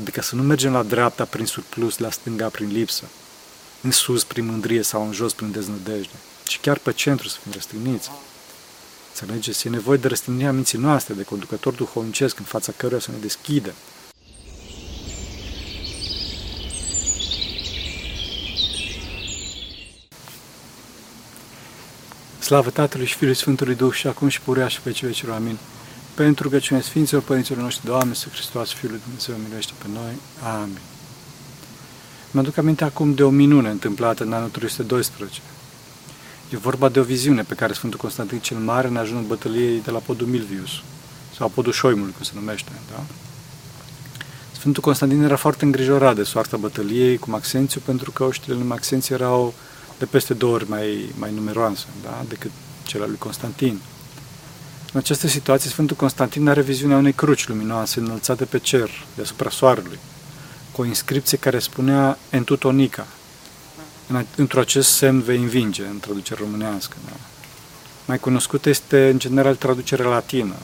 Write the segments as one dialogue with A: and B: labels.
A: Adică să nu mergem la dreapta prin surplus, la stânga prin lipsă, în sus prin mândrie sau în jos prin deznădejde, ci chiar pe centru să fim răstigniți. Înțelegeți? E nevoie de răstignirea minții noastre, de conducător duhovnicesc în fața căruia să ne deschidem. Slavă Tatălui și Fiului Sfântului Duh și acum și purea și pe cei vecilor. Amin. Pentru că cine Sfinților Părinților noștri, Doamne, să Hristos, Fiul lui Dumnezeu, miluiește pe noi. Amin. Mă aduc aminte acum de o minune întâmplată în anul 312. E vorba de o viziune pe care Sfântul Constantin cel Mare în ajunul bătăliei de la podul Milvius, sau podul Șoimului, cum se numește. Da? Sfântul Constantin era foarte îngrijorat de soarta bătăliei cu Maxențiu, pentru că oștile lui Maxențiu erau de peste două ori mai, mai numeroase da? decât cele lui Constantin. În această situație, Sfântul Constantin are viziunea unei cruci luminoase înălțate pe cer, deasupra soarelui, cu o inscripție care spunea Entutonica. Într-o acest semn vei învinge, în traducere românească. Da? Mai cunoscută este, în general, traducerea latină,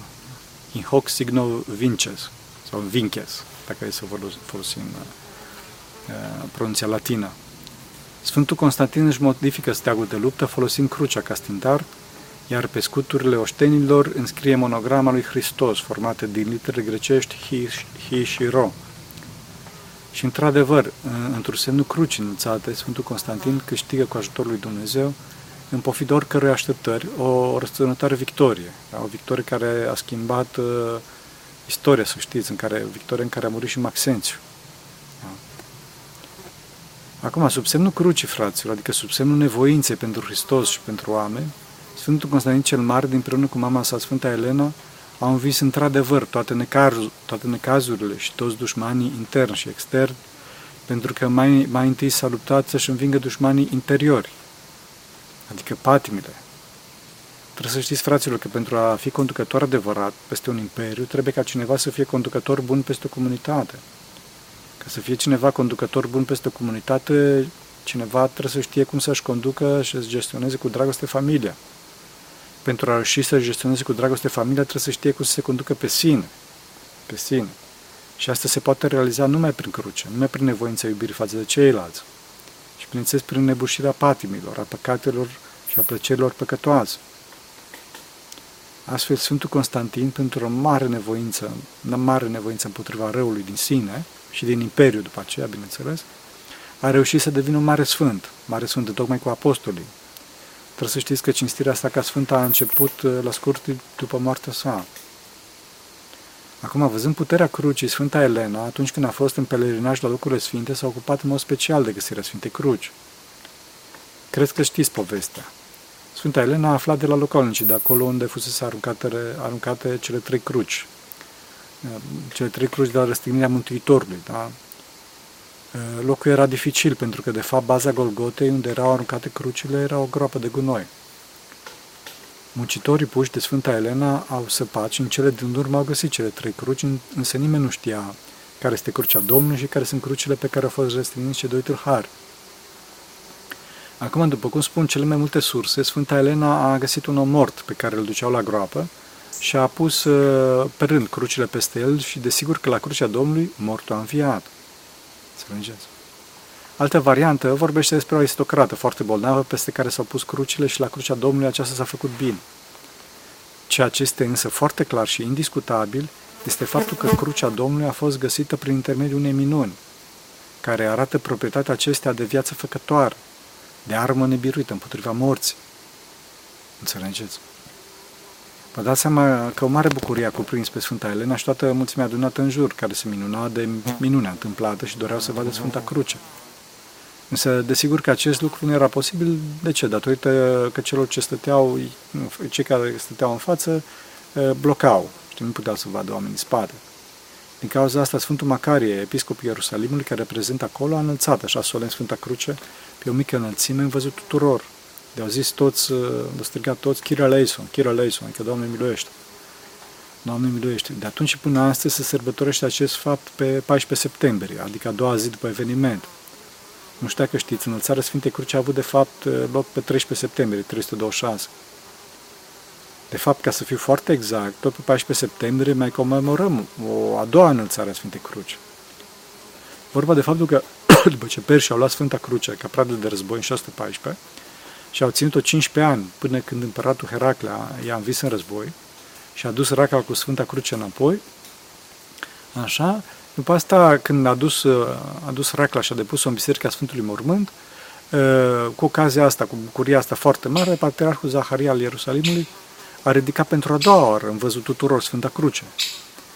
A: In hoc signo vinces, sau vinces, dacă e să folosim uh, pronunția latină. Sfântul Constantin își modifică steagul de luptă folosind crucea ca stintart, iar pe scuturile oștenilor înscrie monograma lui Hristos, formată din litere grecești Hi, hi și Ro. Și într-adevăr, într-un semnul cruci înălțate, Sfântul Constantin câștigă cu ajutorul lui Dumnezeu, în pofidă oricărui așteptări, o răstănătoare victorie. O victorie care a schimbat uh, istoria, să știți, în care, victorie în care a murit și Maxențiu. Acum, sub semnul crucii, fraților, adică sub semnul nevoinței pentru Hristos și pentru oameni, Sfântul Constantin cel Mare, împreună cu mama sa, Sfânta Elena, au învis într-adevăr toate, necaz, toate necazurile și toți dușmanii interni și externi, pentru că mai, mai întâi s-a luptat să-și învingă dușmanii interiori, adică patimile. Trebuie să știți, fraților, că pentru a fi conducător adevărat peste un imperiu, trebuie ca cineva să fie conducător bun peste o comunitate. Ca să fie cineva conducător bun peste o comunitate, cineva trebuie să știe cum să-și conducă și să gestioneze cu dragoste familia. Pentru a reuși să gestioneze cu dragoste familia, trebuie să știe cum să se conducă pe sine. Pe sine. Și asta se poate realiza numai prin cruce, numai prin nevoința iubirii față de ceilalți. Și, bineînțeles, prin nebușirea patimilor, a păcatelor și a plăcerilor păcătoase. Astfel, Sfântul Constantin, pentru o mare nevoință, o mare nevoință împotriva răului din sine, și din Imperiu după aceea, bineînțeles, a reușit să devină un mare sfânt, mare sfânt tocmai cu apostolii. Trebuie să știți că cinstirea asta ca sfânt a început uh, la scurt după moartea sa. Acum, văzând puterea crucii, Sfânta Elena, atunci când a fost în pelerinaj la locurile sfinte, s-a ocupat în mod special de găsirea Sfintei Cruci. Cred că știți povestea. Sfânta Elena a aflat de la localnicii de acolo unde fusese aruncate, aruncate cele trei cruci, cele trei cruci de la răstignirea Mântuitorului. Da? Locul era dificil pentru că, de fapt, baza Golgotei, unde erau aruncate crucile, era o groapă de gunoi. Muncitorii puși de Sfânta Elena au săpat și în cele din urmă au găsit cele trei cruci, însă nimeni nu știa care este crucea Domnului și care sunt crucile pe care au fost răstigniți cei doi tâlhari. Acum, după cum spun cele mai multe surse, Sfânta Elena a găsit un om mort pe care îl duceau la groapă și a pus uh, pe rând crucile peste el și desigur că la crucea Domnului mortul a înviat. Înțelegeți? Altă variantă vorbește despre o aristocrată foarte bolnavă peste care s-au pus crucile și la crucea Domnului aceasta s-a făcut bine. Ceea ce este însă foarte clar și indiscutabil este faptul că crucea Domnului a fost găsită prin intermediul unei minuni, care arată proprietatea acestea de viață făcătoare, de armă nebiruită împotriva morții. Înțelegeți? Vă dați seama că o mare bucurie a cuprins pe Sfânta Elena și toată mulțimea adunată în jur, care se minuna de minunea întâmplată și doreau să vadă Sfânta Cruce. Însă, desigur că acest lucru nu era posibil. De ce? Datorită că celor ce stăteau, cei care stăteau în față, blocau. și nu puteau să vadă oamenii spate. Din cauza asta, Sfântul Macarie, episcopul Ierusalimului, care reprezintă acolo, a înălțat așa solemn Sfânta Cruce pe o mică înălțime în văzut tuturor, de au zis toți, uh, de strigat toți, Kira Leison, Kira Leison, adică Doamne miluiește. Doamne miluiește. De atunci și până astăzi se sărbătorește acest fapt pe 14 septembrie, adică a doua zi după eveniment. Nu știu dacă știți, înălțarea Sfintei Cruci a avut de fapt uh, loc pe 13 septembrie, 326. De fapt, ca să fiu foarte exact, tot pe 14 septembrie mai comemorăm o a doua înălțare a Sfintei Cruci. Vorba de faptul că după ce perșii au luat Sfânta Cruce ca pradă de război în 614 și au ținut-o 15 ani până când împăratul Heracle i-a învis în război și a dus raca cu Sfânta Cruce înapoi, așa, după asta, când a dus, a dus racla și a depus-o în Biserica Sfântului Mormânt, cu ocazia asta, cu bucuria asta foarte mare, Patriarhul Zaharia al Ierusalimului a ridicat pentru a doua oară în văzut tuturor Sfânta Cruce,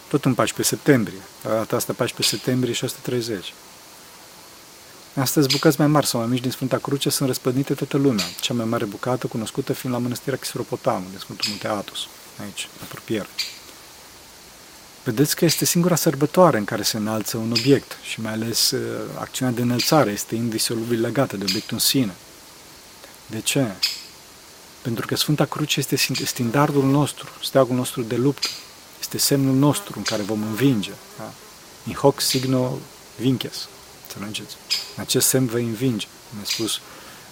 A: tot în 14 septembrie, data asta 14 septembrie 630. Astăzi bucăți mai mari sau mai mici din Sfânta Cruce sunt răspădite toată lumea, cea mai mare bucată cunoscută fiind la mănăstirea Chisropotamu, de Sfântul Munte Atos, aici, în apropiere. Vedeți că este singura sărbătoare în care se înalță un obiect și mai ales uh, acțiunea de înălțare este indisolubil legată de obiectul în sine. De ce? Pentru că Sfânta Cruce este standardul nostru, steagul nostru de luptă, este semnul nostru în care vom învinge. Da? In hoc signo vinces. Înțelegeți? În acest semn vei învinge. Mi-a spus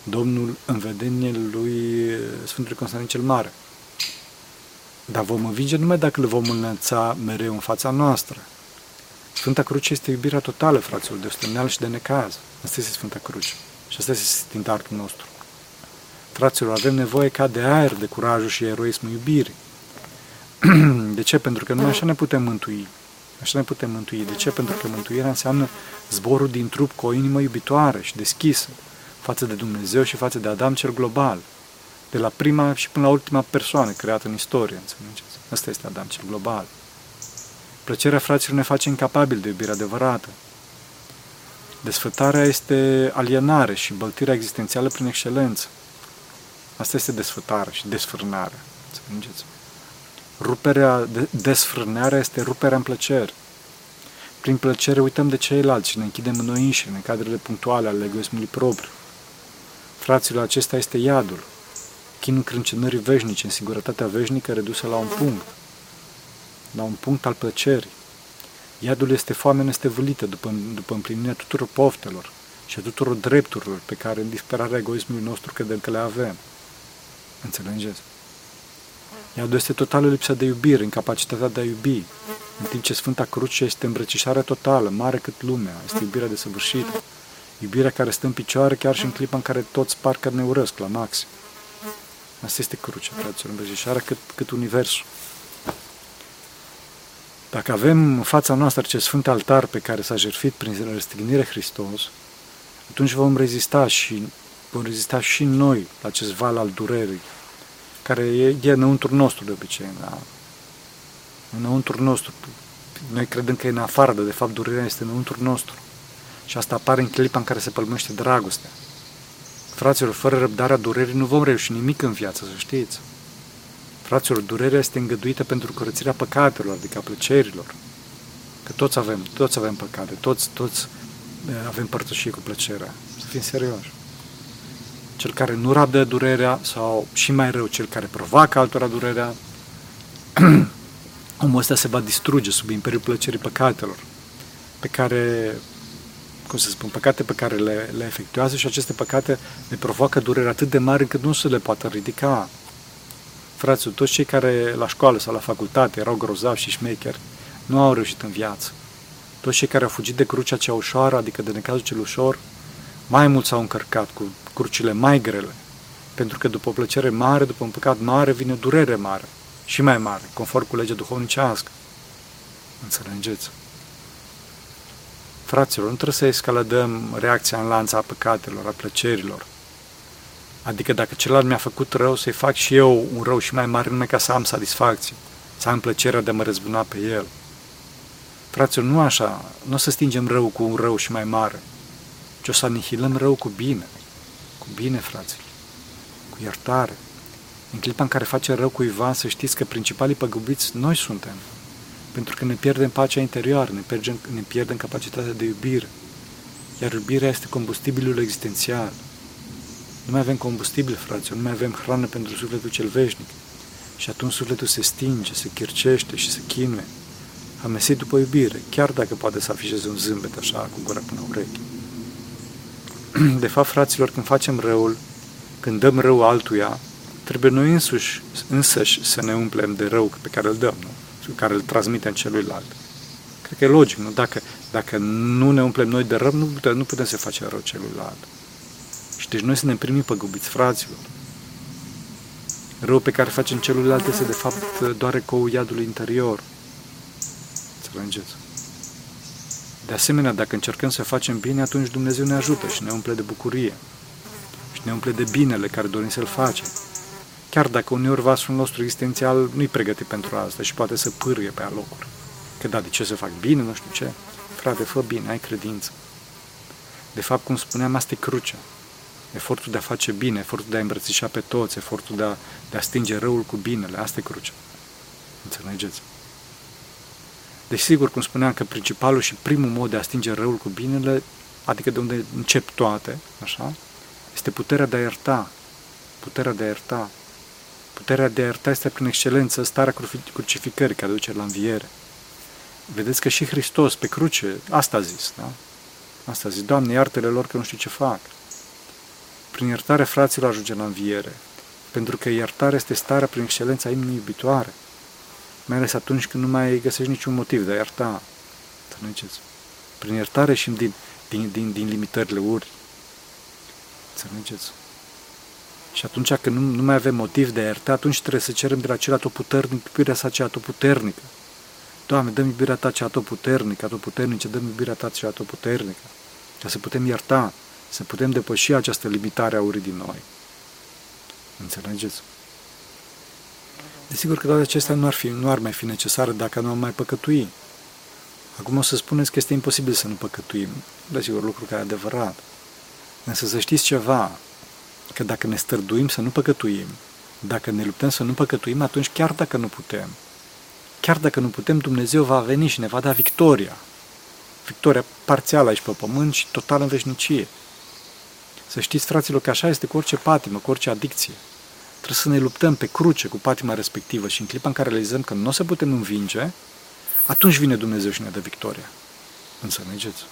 A: Domnul în vedenie lui Sfântul Constantin cel Mare. Dar vom învinge numai dacă le vom înălța mereu în fața noastră. Sfânta Cruce este iubirea totală, fraților, de osteneal și de necaz. Asta este Sfânta Cruce. Și asta este standardul nostru. Fraților, avem nevoie ca de aer de curajul și eroismul iubirii. De ce? Pentru că noi așa ne putem mântui. Așa ne putem mântui. De ce? Pentru că mântuirea înseamnă zborul din trup cu o inimă iubitoare și deschisă față de Dumnezeu și față de Adam cel global. De la prima și până la ultima persoană creată în istorie, înțelegeți? Asta este Adam cel global. Plăcerea fraților ne face incapabil de iubire adevărată. Desfătarea este alienare și băltirea existențială prin excelență. Asta este desfătarea și desfrânarea. Înțelegeți? Ruperea, de, desfrânarea este ruperea în plăcere. Prin plăcere uităm de ceilalți și ne închidem în noi înșine, în cadrele punctuale ale egoismului propriu. Fraților, acesta este iadul, chinul crâncenării veșnice, în singurătatea veșnică redusă la un punct, la un punct al plăcerii. Iadul este foamea nestăvâlită după, după împlinirea tuturor poftelor și a tuturor drepturilor pe care în disperarea egoismului nostru credem că le avem. Înțelegeți? Iadul este totală lipsa de iubire, incapacitatea de a iubi, în timp ce Sfânta Cruce este îmbrăcișarea totală, mare cât lumea, este iubirea desăvârșită. Iubirea care stă în picioare chiar și în clipa în care toți parcă ne urăsc la maxim. Asta este crucea, fraților, îmbrăcișarea cât, cât universul. Dacă avem în fața noastră acest sfânt altar pe care s-a jertfit prin răstignire Hristos, atunci vom rezista și vom rezista și noi la acest val al durerii, care e, e înăuntru nostru de obicei, da? înăuntru nostru. Noi credem că e în afară, dar de fapt durerea este înăuntru nostru. Și asta apare în clipa în care se pălmește dragostea. Fraților, fără răbdarea durerii nu vom reuși nimic în viață, să știți. Fraților, durerea este îngăduită pentru curățirea păcatelor, adică a plăcerilor. Că toți avem, toți avem păcate, toți, toți eh, avem părtășie cu plăcerea. Să fim serioși. Cel care nu rabdă durerea sau și mai rău, cel care provoacă altora durerea, omul ăsta se va distruge sub imperiul plăcerii păcatelor, pe care, cum să spun, păcate pe care le, le efectuează și aceste păcate le provoacă durere atât de mare încât nu se le poate ridica. Frațul, toți cei care la școală sau la facultate erau grozavi și șmecheri, nu au reușit în viață. Toți cei care au fugit de crucea cea ușoară, adică de necazul cel ușor, mai mult s-au încărcat cu crucile mai grele, pentru că după o plăcere mare, după un păcat mare, vine o durere mare și mai mare, conform cu legea duhovnicească. Înțelegeți? Fraților, nu trebuie să escaladăm reacția în lanța a păcatelor, a plăcerilor. Adică dacă celălalt mi-a făcut rău, să-i fac și eu un rău și mai mare, numai ca să am satisfacție, să am plăcerea de a mă răzbuna pe el. Fraților, nu așa, nu o să stingem rău cu un rău și mai mare, ci o să anihilăm rău cu bine. Cu bine, fraților. Cu iertare. În clipa în care face rău cuiva, să știți că principalii păgubiți noi suntem. Pentru că ne pierdem pacea interioară, ne pierdem, ne pierdem capacitatea de iubire. Iar iubirea este combustibilul existențial. Nu mai avem combustibil, fraților, nu mai avem hrană pentru sufletul cel veșnic. Și atunci sufletul se stinge, se chircește și se chinuie. Amesit după iubire, chiar dacă poate să afișeze un zâmbet așa, cu gura până urechi. De fapt, fraților, când facem răul, când dăm rău altuia, trebuie noi însuși, însăși să ne umplem de rău pe care îl dăm, nu? pe care îl transmitem celuilalt. Cred că e logic, nu? Dacă, dacă nu ne umplem noi de rău, nu putem, nu putem să facem rău celuilalt. Și deci noi să ne primim păgubiți, fraților. Rău pe care facem celuilalt este de fapt doar ecoul iadului interior. Înțelegeți? De asemenea, dacă încercăm să facem bine, atunci Dumnezeu ne ajută și ne umple de bucurie. Și ne umple de binele care dorim să-L facem. Chiar dacă uneori vasul nostru existențial nu-i pregătit pentru asta și poate să pârâie pe alocuri. Că da, de ce să fac bine, nu știu ce. Frate, fă bine, ai credință. De fapt, cum spuneam, asta e crucea. Efortul de a face bine, efortul de a îmbrățișa pe toți, efortul de a, de a stinge răul cu binele, asta e crucea. Înțelegeți? Deci, sigur, cum spuneam, că principalul și primul mod de a stinge răul cu binele, adică de unde încep toate, așa, este puterea de a ierta. Puterea de a ierta. Puterea de a ierta este prin excelență starea crucificării care duce la înviere. Vedeți că și Hristos pe cruce, asta a zis, da? Asta a zis, Doamne, iartele lor că nu știu ce fac. Prin iertare fraților ajunge la înviere, pentru că iertarea este starea prin excelența inimii iubitoare, mai ales atunci când nu mai găsești niciun motiv de a ierta. Înțelegeți? Prin iertare și din, din, din, din limitările uri. Înțelegeți? Și atunci când nu, nu mai avem motiv de a ierta, atunci trebuie să cerem de la cel atotputernic iubirea sa cea atotputernică. Doamne, dăm iubirea Ta cea atotputernică, atotputernice, dăm iubirea Ta cea atotputernică, ca să putem ierta, să putem depăși această limitare a urii din noi. Înțelegeți? Desigur că toate acestea nu ar, fi, nu ar mai fi necesare dacă nu am mai păcătui. Acum o să spuneți că este imposibil să nu păcătuim. Desigur, lucru care e adevărat. Însă să știți ceva, că dacă ne stărduim să nu păcătuim, dacă ne luptăm să nu păcătuim, atunci chiar dacă nu putem, chiar dacă nu putem, Dumnezeu va veni și ne va da victoria. Victoria parțială aici pe pământ și total în veșnicie. Să știți, fraților, că așa este cu orice patimă, cu orice adicție. Trebuie să ne luptăm pe cruce cu patima respectivă și în clipa în care realizăm că nu o să putem învinge, atunci vine Dumnezeu și ne dă victoria. Înțelegeți?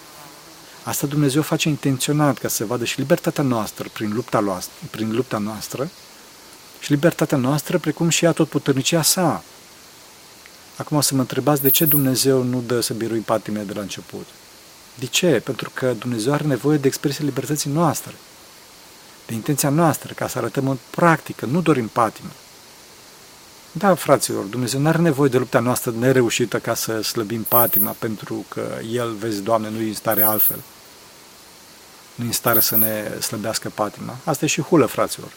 A: Asta Dumnezeu face intenționat ca să vadă și libertatea noastră prin lupta, noastră, prin lupta noastră și libertatea noastră precum și a tot puternicia sa. Acum o să mă întrebați de ce Dumnezeu nu dă să birui patimile de la început. De ce? Pentru că Dumnezeu are nevoie de expresia libertății noastre, de intenția noastră, ca să arătăm în practică, nu dorim patime. Da, fraților, Dumnezeu nu are nevoie de lupta noastră nereușită ca să slăbim patima, pentru că El, vezi, Doamne, nu e în stare altfel. Nu e în stare să ne slăbească patima. Asta e și hulă, fraților.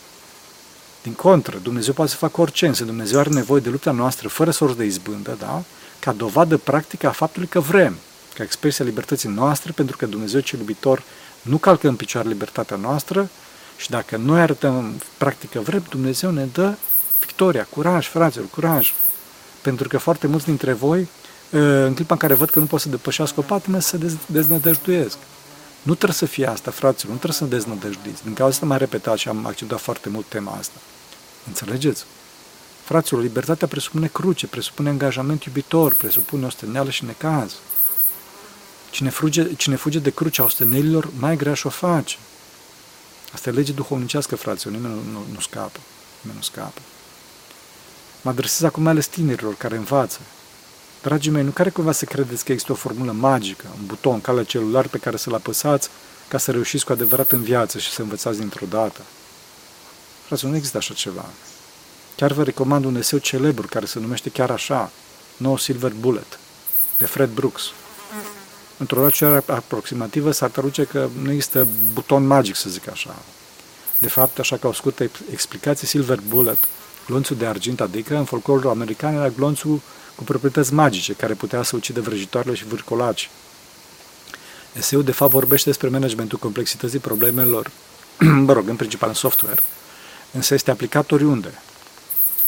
A: Din contră, Dumnezeu poate să facă orice, însă Dumnezeu are nevoie de lupta noastră fără sorți de izbândă, da? ca dovadă practică a faptului că vrem, ca expresia libertății noastre, pentru că Dumnezeu cel iubitor nu calcă în picioare libertatea noastră și dacă noi arătăm în practică vrem, Dumnezeu ne dă victoria, curaj, fraților, curaj. Pentru că foarte mulți dintre voi, ă, în clipa în care văd că nu pot să depășească o patimă, se deznădăjduiesc. Nu trebuie să fie asta, fraților, nu trebuie să deznădăjduiți. Din cauza asta m-am repetat și am accentuat foarte mult tema asta. Înțelegeți? Fraților, libertatea presupune cruce, presupune angajament iubitor, presupune osteneală și necaz. Cine fuge, cine fuge de crucea ostenelilor, mai grea și o face. Asta e lege duhovnicească, fraților, nimeni nu, nu, nu scapă. Nimeni nu scapă. Mă adresez acum ales tinerilor care învață. Dragii mei, nu care cumva să credeți că există o formulă magică, un buton, calea celular pe care să-l apăsați ca să reușiți cu adevărat în viață și să învățați dintr-o dată. Fraților, nu există așa ceva. Chiar vă recomand un eseu celebru care se numește chiar așa, No Silver Bullet, de Fred Brooks. Într-o rațiune aproximativă s-ar traduce că nu există buton magic, să zic așa. De fapt, așa ca o scurtă explicație, Silver Bullet, glonțul de argint, adică în folclorul american era glonțul cu proprietăți magice, care putea să ucidă vrăjitoarele și vârcolaci. Eseul, de fapt, vorbește despre managementul complexității problemelor, mă rog, în principal în software, însă este aplicat oriunde.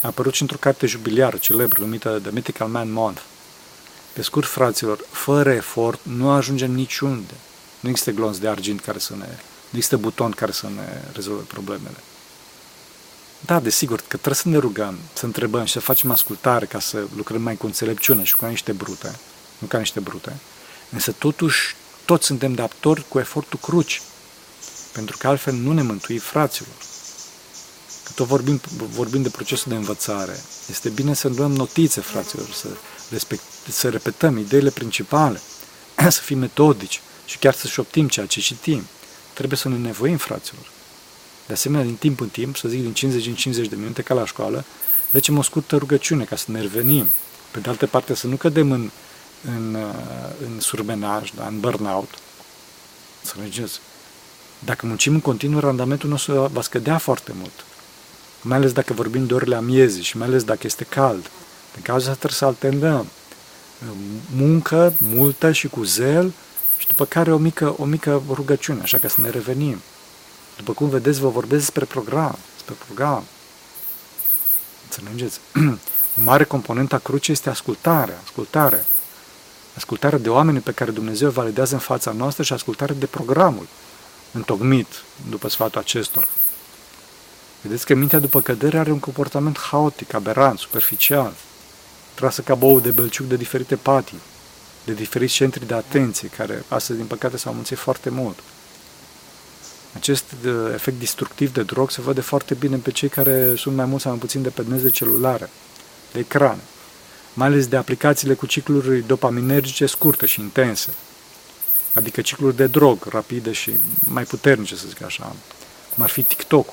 A: A apărut și într-o carte jubiliară celebră numită The Mythical Man Month. Pe scurt, fraților, fără efort nu ajungem niciunde. Nu există glonț de argint care să ne... Nu există buton care să ne rezolve problemele. Da, desigur, că trebuie să ne rugăm, să întrebăm și să facem ascultare ca să lucrăm mai cu înțelepciune și cu niște brute, nu ca niște brute. Însă totuși, toți suntem daptori cu efortul cruci, pentru că altfel nu ne mântui fraților. Că tot vorbim, vorbim de procesul de învățare. Este bine să luăm notițe, fraților, să respect, să repetăm ideile principale, să fim metodici și chiar să șoptim ceea ce citim. Trebuie să ne nevoim, fraților. De asemenea, din timp în timp, să zic din 50 în 50 de minute ca la școală, facem o scurtă rugăciune ca să ne revenim. Pe de altă parte, să nu cădem în, în, uh, în surmenaj, da, în burnout. Să înțelegeți? Dacă muncim în continuu, randamentul nostru va scădea foarte mult. Mai ales dacă vorbim de orele amiezii și mai ales dacă este cald. În cazul ăsta trebuie să alternăm muncă multă și cu zel și după care o mică, o mică rugăciune, așa ca să ne revenim. După cum vedeți, vă vorbesc despre program, despre program. Înțelegeți? O mare componentă a crucii este ascultarea, ascultarea. Ascultarea de oameni pe care Dumnezeu validează în fața noastră și ascultarea de programul întocmit după sfatul acestor. Vedeți că mintea după cădere are un comportament haotic, aberant, superficial, trasă ca bou de belciug de diferite patii, de diferiți centri de atenție, care astăzi, din păcate, s-au mulțit foarte mult. Acest uh, efect destructiv de drog se vede foarte bine pe cei care sunt mai mult sau mai puțin dependenți de celulare, de ecran, mai ales de aplicațiile cu cicluri dopaminergice scurte și intense, adică cicluri de drog rapide și mai puternice, să zic așa, cum ar fi TikTok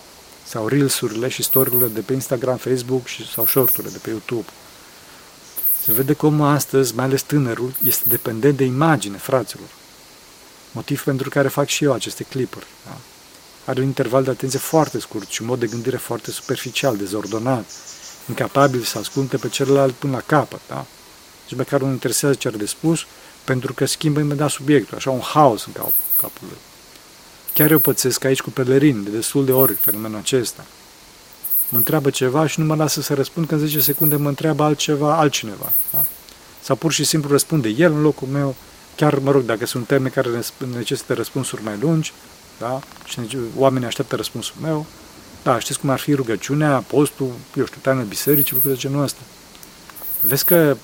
A: sau Reels-urile și story de pe Instagram, Facebook și, sau short-urile de pe YouTube. Se vede cum astăzi, mai ales tânărul, este dependent de imagine, fraților. Motiv pentru care fac și eu aceste clipuri. Da? Are un interval de atenție foarte scurt și un mod de gândire foarte superficial, dezordonat, incapabil să asculte pe celălalt până la capăt. Da? Și măcar nu interesează ce are de spus, pentru că schimbă imediat subiectul, așa un haos în cap, capul lui. Chiar eu pățesc aici cu pelerin, de destul de ori fenomenul acesta. Mă întreabă ceva și nu mă lasă să răspund, că în 10 secunde mă întreabă altceva, altcineva. Da? Sau pur și simplu răspunde el în locul meu, chiar, mă rog, dacă sunt teme care necesită răspunsuri mai lungi, da? și oamenii așteaptă răspunsul meu, da, știți cum ar fi rugăciunea, postul, eu știu, taină bisericii, lucruri de genul ăsta. Vezi că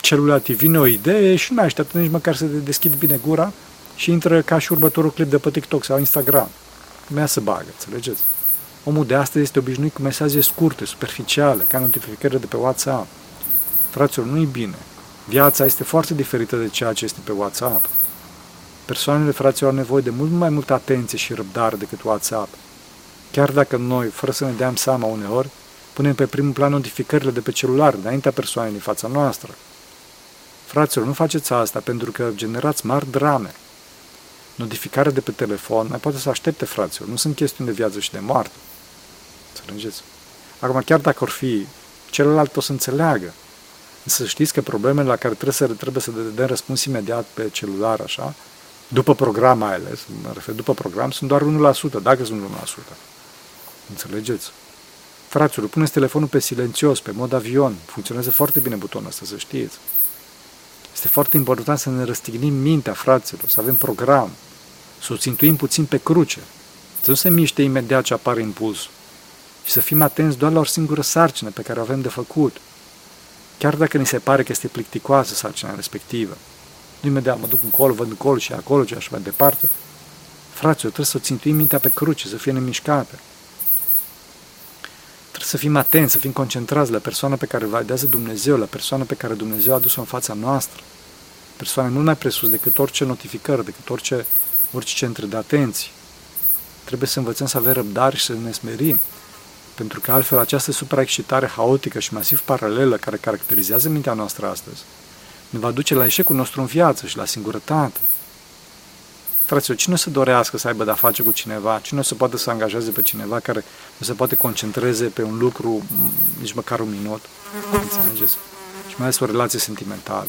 A: celălalt vine o idee și nu mai așteaptă nici măcar să deschid bine gura și intră ca și următorul clip de pe TikTok sau Instagram. Mea să bagă, înțelegeți? Omul de astăzi este obișnuit cu mesaje scurte, superficiale, ca notificările de pe WhatsApp. Fraților, nu-i bine. Viața este foarte diferită de ceea ce este pe WhatsApp. Persoanele, fraților, au nevoie de mult mai multă atenție și răbdare decât WhatsApp. Chiar dacă noi, fără să ne dăm seama uneori, punem pe primul plan notificările de pe celular, înaintea persoanei din fața noastră. Fraților, nu faceți asta pentru că generați mari drame. Notificarea de pe telefon mai poate să aștepte, fraților. Nu sunt chestiuni de viață și de moarte. Înțelegeți? Acum, chiar dacă ar fi, celălalt o să înțeleagă. Să știți că problemele la care trebuie să, trebuie să dăm răspuns imediat pe celular, așa, după program mai ales, mă refer, după program, sunt doar 1%, dacă sunt 1%. Înțelegeți? Fraților, puneți telefonul pe silențios, pe mod avion. Funcționează foarte bine butonul ăsta, să știți. Este foarte important să ne răstignim mintea, fraților, să avem program, să o țintuim puțin pe cruce, să nu se miște imediat ce apare impulsul și să fim atenți doar la o singură sarcină pe care o avem de făcut, chiar dacă ni se pare că este plicticoasă sarcina respectivă. Nu imediat mă duc încolo, văd încolo și acolo și așa mai departe. Fraților, trebuie să o țintuim mintea pe cruce, să fie nemișcată. Trebuie să fim atenți, să fim concentrați la persoana pe care o validează Dumnezeu, la persoana pe care Dumnezeu a adus-o în fața noastră. Persoane mult mai presus decât orice notificări, decât orice, orice centru de atenție. Trebuie să învățăm să avem răbdare și să ne smerim. Pentru că altfel această supraexcitare haotică și masiv paralelă care caracterizează mintea noastră astăzi ne va duce la eșecul nostru în viață și la singurătate. Fraților, cine o să dorească să aibă de-a face cu cineva? Cine o să poată să angajeze pe cineva care nu se poate concentreze pe un lucru nici măcar un minut? Înțelegeți? Și mai ales o relație sentimentală.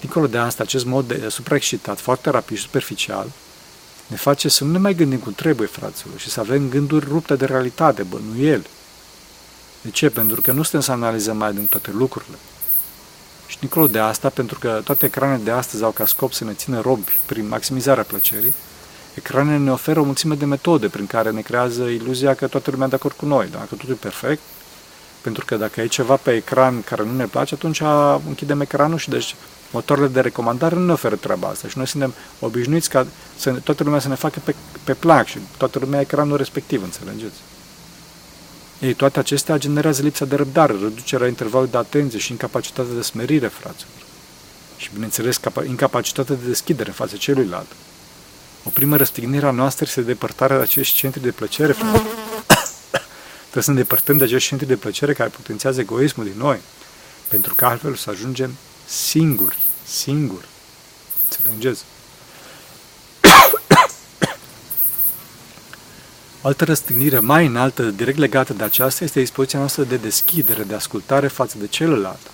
A: Dincolo de asta, acest mod de supraexcitat, foarte rapid și superficial, ne face să nu ne mai gândim cum trebuie, fraților, și să avem gânduri rupte de realitate, bănuieli. De ce? Pentru că nu suntem să analizăm mai din toate lucrurile. Și dincolo de asta, pentru că toate ecranele de astăzi au ca scop să ne țină robi prin maximizarea plăcerii, ecranele ne oferă o mulțime de metode prin care ne creează iluzia că toată lumea de acord cu noi, dacă totul e perfect, pentru că dacă e ceva pe ecran care nu ne place, atunci închidem ecranul și deci motoarele de recomandare nu ne oferă treaba asta și noi suntem obișnuiți ca să, toată lumea să ne facă pe, pe plac și toată lumea ecranul respectiv, înțelegeți? Ei, toate acestea generează lipsa de răbdare, reducerea intervalului de atenție și incapacitatea de smerire, fraților. Și, bineînțeles, incapacitatea de deschidere în față celuilalt. O primă răstignire a noastră este depărtarea de acești centri de plăcere, fraților. Trebuie să ne depărtăm de acești centri de plăcere care potențează egoismul din noi, pentru că altfel să ajungem singuri, singuri. Înțelegeți? O altă răstignire mai înaltă, direct legată de aceasta, este dispoziția noastră de deschidere, de ascultare față de celălalt,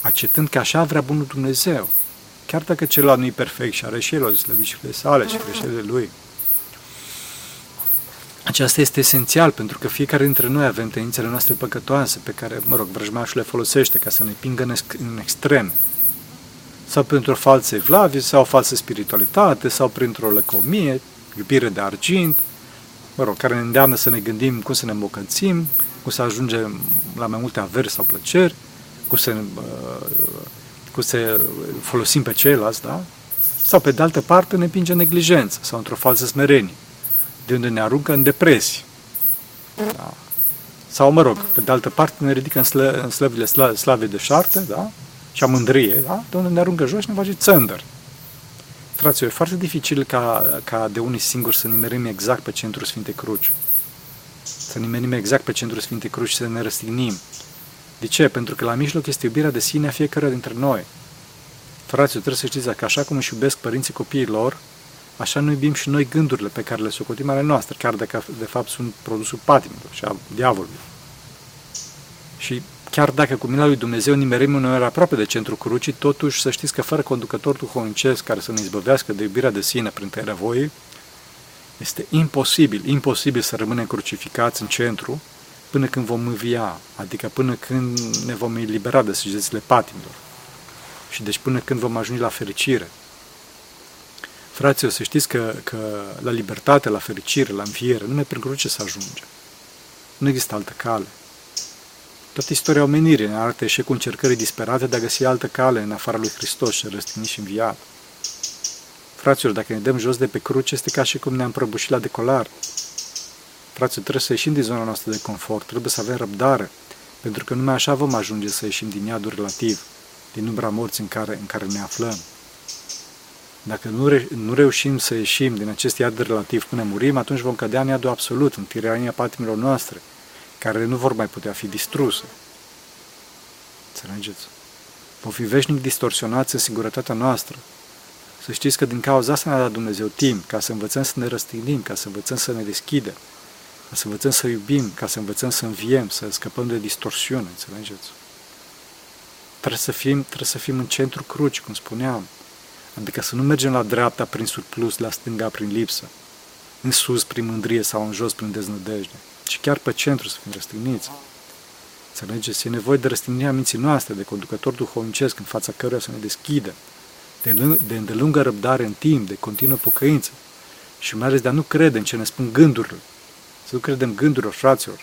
A: acceptând că așa vrea bunul Dumnezeu, chiar dacă celălalt nu e perfect și are și el o slăbiciile sale și greșelile lui. Aceasta este esențial pentru că fiecare dintre noi avem tendințele noastre păcătoase pe care, mă rog, vrăjmașul le folosește ca să ne pingă în extreme. Sau printr-o falsă evlavie, sau o falsă spiritualitate, sau printr-o lăcomie, iubire de argint, mă rog, care ne îndeamnă să ne gândim cum să ne îmbocățim, cum să ajungem la mai multe averi sau plăceri, cum să, uh, cum să folosim pe ceilalți, da? Sau, pe de altă parte, ne împinge neglijență sau într-o falsă smerenie, de unde ne aruncă în depresii. Da? Sau, mă rog, pe de altă parte, ne ridică în, slă, în slăvile sla, slave de șarte, da? Și a mândrie, da? De unde ne aruncă jos și ne face țândări. Fraților, e foarte dificil ca, ca de unii singuri să nimerim exact pe centrul Sfinte Cruci. Să nimerim exact pe centrul Sfinte Cruci și să ne răstignim. De ce? Pentru că la mijloc este iubirea de sine a fiecare dintre noi. Fraților, trebuie să știți că așa cum își iubesc părinții copiii lor, așa nu iubim și noi gândurile pe care le socotim ale noastre, chiar dacă de fapt sunt produsul patimilor și a diavolului. Și chiar dacă cu mila lui Dumnezeu nimerim uneori aproape de centrul crucii, totuși să știți că fără conducător duhovnicesc care să ne izbăvească de iubirea de sine prin tăierea voii, este imposibil, imposibil să rămânem crucificați în centru până când vom învia, adică până când ne vom elibera de săgețile patimilor. Și deci până când vom ajunge la fericire. Fraților, să știți că, că la libertate, la fericire, la înviere, numai prin cruce să ajunge. Nu există altă cale. Toată istoria omenirii ne arată eșecul încercării disperate de a găsi altă cale în afara lui Hristos și răstignit și înviat. Fraților, dacă ne dăm jos de pe cruce, este ca și cum ne-am prăbușit la decolar. Fraților, trebuie să ieșim din zona noastră de confort, trebuie să avem răbdare, pentru că numai așa vom ajunge să ieșim din iadul relativ, din umbra morții în care, în care ne aflăm. Dacă nu, re, nu reușim să ieșim din acest iad relativ până murim, atunci vom cădea în iadul absolut, în tirania patimilor noastre – care nu vor mai putea fi distruse. Înțelegeți? Vom fi veșnic distorsionați în singurătatea noastră. Să știți că din cauza asta ne-a dat Dumnezeu timp ca să învățăm să ne răstignim, ca să învățăm să ne deschidem, ca să învățăm să iubim, ca să învățăm să înviem, să scăpăm de distorsiune, înțelegeți? Trebuie să fim, trebuie să fim în centru cruci, cum spuneam. Adică să nu mergem la dreapta prin surplus, la stânga prin lipsă, în sus prin mândrie sau în jos prin deznădejde ci chiar pe centru să fim răstigniți. Înțelegeți? E nevoie de răstignirea minții noastre, de conducător duhovnicesc în fața căruia să ne deschide, de, de îndelungă răbdare în timp, de continuă pocăință și mai ales de a nu crede în ce ne spun gândurile. Să nu credem gândurilor, fraților.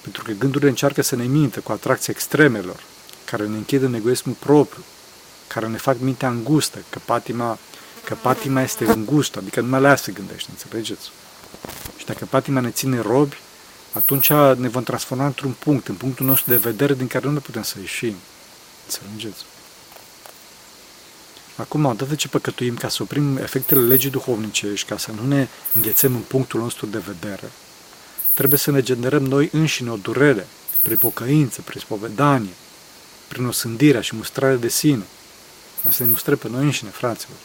A: Pentru că gândurile încearcă să ne mintă cu atracția extremelor, care ne închid în egoismul propriu, care ne fac mintea îngustă, că patima, că patima este îngustă, adică numai la ea se gândește, înțelegeți? dacă patima ne ține robi, atunci ne vom transforma într-un punct, în punctul nostru de vedere din care nu ne putem să ieșim. Înțelegeți? Acum, odată ce păcătuim ca să oprim efectele legii duhovnicești, ca să nu ne înghețăm în punctul nostru de vedere, trebuie să ne generăm noi înșine o durere, prin pocăință, prin spovedanie, prin o sândire și mustrare de sine. Asta ne mustră pe noi înșine, fraților.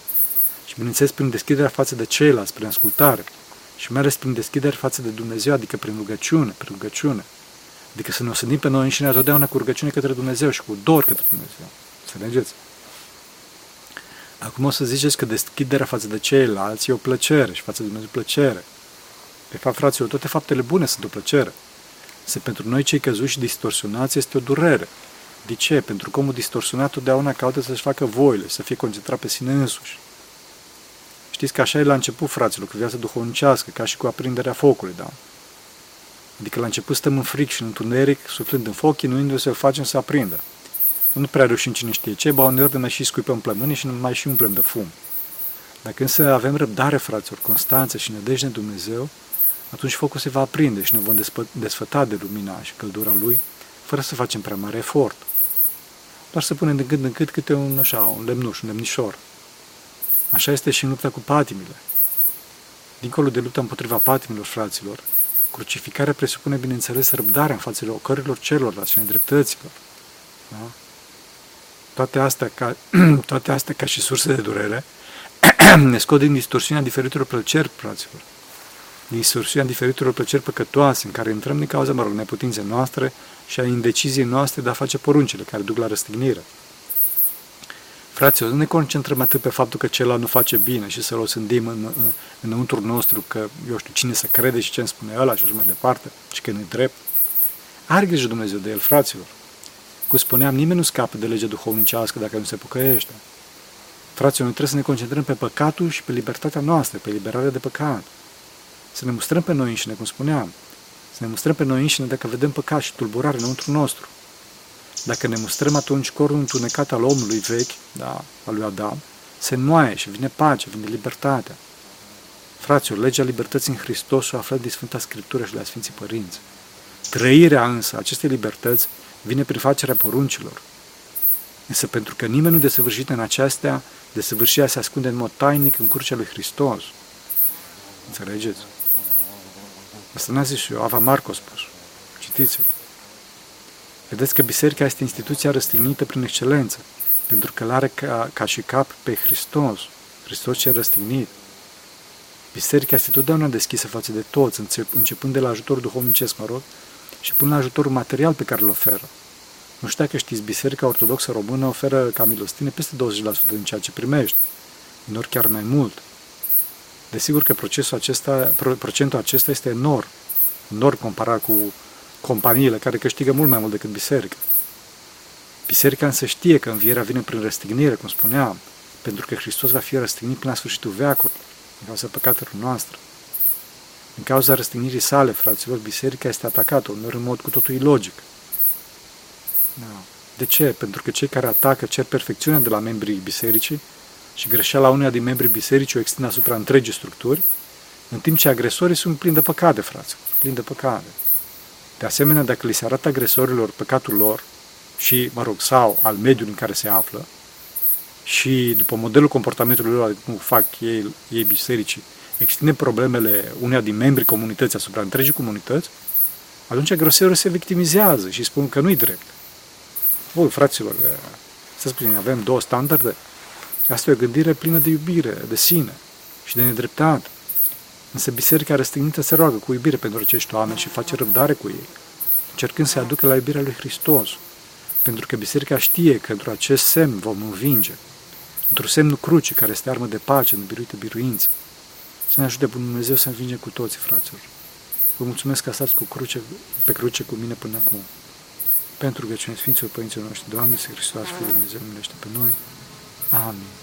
A: Și bineînțeles prin deschiderea față de ceilalți, prin ascultare, și mai ales prin deschidere față de Dumnezeu, adică prin rugăciune, prin rugăciune. Adică să ne osândim pe noi înșine totdeauna cu rugăciune către Dumnezeu și cu dor către Dumnezeu. Înțelegeți? Acum o să ziceți că deschiderea față de ceilalți e o plăcere și față de Dumnezeu plăcere. De fapt, fraților, toate faptele bune sunt o plăcere. Se pentru noi cei căzuți și distorsionați este o durere. De ce? Pentru că omul distorsionat totdeauna caută să-și facă voile, să fie concentrat pe sine însuși. Știți că așa e la început, fraților, cu viața duhovnicească, ca și cu aprinderea focului, da? Adică la început stăm în fric și în întuneric, suflând în foc, chinuindu să facem să aprindă. Nu prea reușim cine știe ce, ba uneori de mai și scuipăm plămânii și nu mai și umplem de fum. Dacă însă avem răbdare, fraților, constanță și nădejde în Dumnezeu, atunci focul se va aprinde și ne vom desfăta de lumina și căldura lui, fără să facem prea mare efort. Doar să punem de gând în cât câte un, așa, un lemnuș, un lemnișor. Așa este și în lupta cu patimile. Dincolo de lupta împotriva patimilor, fraților, crucificarea presupune, bineînțeles, răbdarea în fața ocărilor celorlalți și nedreptăților. Da? Toate astea, ca, toate astea ca și surse de durere ne scot din distorsiunea diferitelor plăceri, fraților. Distorsiunea diferitelor plăceri păcătoase în care intrăm din cauza, mă rog, neputinței noastre și a indeciziei noastre de a face poruncile care duc la răstignire. Fraților, nu ne concentrăm atât pe faptul că celălalt nu face bine și să-l osândim în, în, înăuntru nostru că, eu știu, cine să crede și ce îmi spune ăla și așa mai departe și că nu-i drept. Are grijă Dumnezeu de el, fraților. Cum spuneam, nimeni nu scapă de legea duhovnicească dacă nu se pocăiește. Fraților, noi trebuie să ne concentrăm pe păcatul și pe libertatea noastră, pe liberarea de păcat. Să ne mustrăm pe noi înșine, cum spuneam. Să ne mustrăm pe noi înșine dacă vedem păcat și tulburare înăuntru nostru. Dacă ne mustrăm atunci corul întunecat al omului vechi, da, al lui Adam, se înmoaie și vine pace, vine libertatea. Fraților, legea libertății în Hristos o aflat din Sfânta Scriptură și la Sfinții Părinți. Trăirea însă acestei libertăți vine prin facerea poruncilor. Însă pentru că nimeni nu desăvârșit în acestea, desăvârșirea se ascunde în mod tainic în curcea lui Hristos. Înțelegeți? Asta n-a zis și eu, Ava Marco spus. Citiți-l. Vedeți că biserica este instituția răstignită prin excelență, pentru că are ca, ca și cap pe Hristos, Hristos cel răstignit. Biserica este totdeauna deschisă față de toți, începând de la ajutorul duhovnicesc, mă rog, și până la ajutorul material pe care îl oferă. Nu știu dacă știți, Biserica Ortodoxă Română oferă ca milostine peste 20% din ceea ce primești, ori chiar mai mult. Desigur că procesul acesta, procentul acesta este enorm, enorm comparat cu companiile care câștigă mult mai mult decât biserica. Biserica însă știe că învierea vine prin răstignire, cum spuneam, pentru că Hristos va fi răstignit până la sfârșitul veacului, din cauza păcatelor noastre. Din cauza răstignirii sale, fraților, biserica este atacată, uneori în mod cu totul ilogic. Da. De ce? Pentru că cei care atacă cer perfecțiunea de la membrii bisericii și greșeala uneia din membrii bisericii o extind asupra întregii structuri, în timp ce agresorii sunt plini de păcate, fraților, plini de păcate. De asemenea, dacă li se arată agresorilor păcatul lor și, mă rog, sau al mediului în care se află, și după modelul comportamentului lor, cum fac ei, ei bisericii, extinde problemele uneia din membrii comunității asupra întregii comunități, atunci agresorul se victimizează și spun că nu-i drept. Voi, fraților, să spunem, avem două standarde. Asta e o gândire plină de iubire, de sine și de nedreptate. Însă biserica răstignită se roagă cu iubire pentru acești oameni și face răbdare cu ei, încercând să-i aducă la iubirea lui Hristos, pentru că biserica știe că într acest semn vom învinge, într-un semnul crucii care este armă de pace, biruită biruință. Să ne ajute Bunul Dumnezeu să învingem cu toții, fraților. Vă mulțumesc că stați cu cruce, pe cruce cu mine până acum. Pentru că cine Sfinților Părinților noștri, Doamne, să Hristos, Fiul Dumnezeu, milește pe noi. Amin. Amin.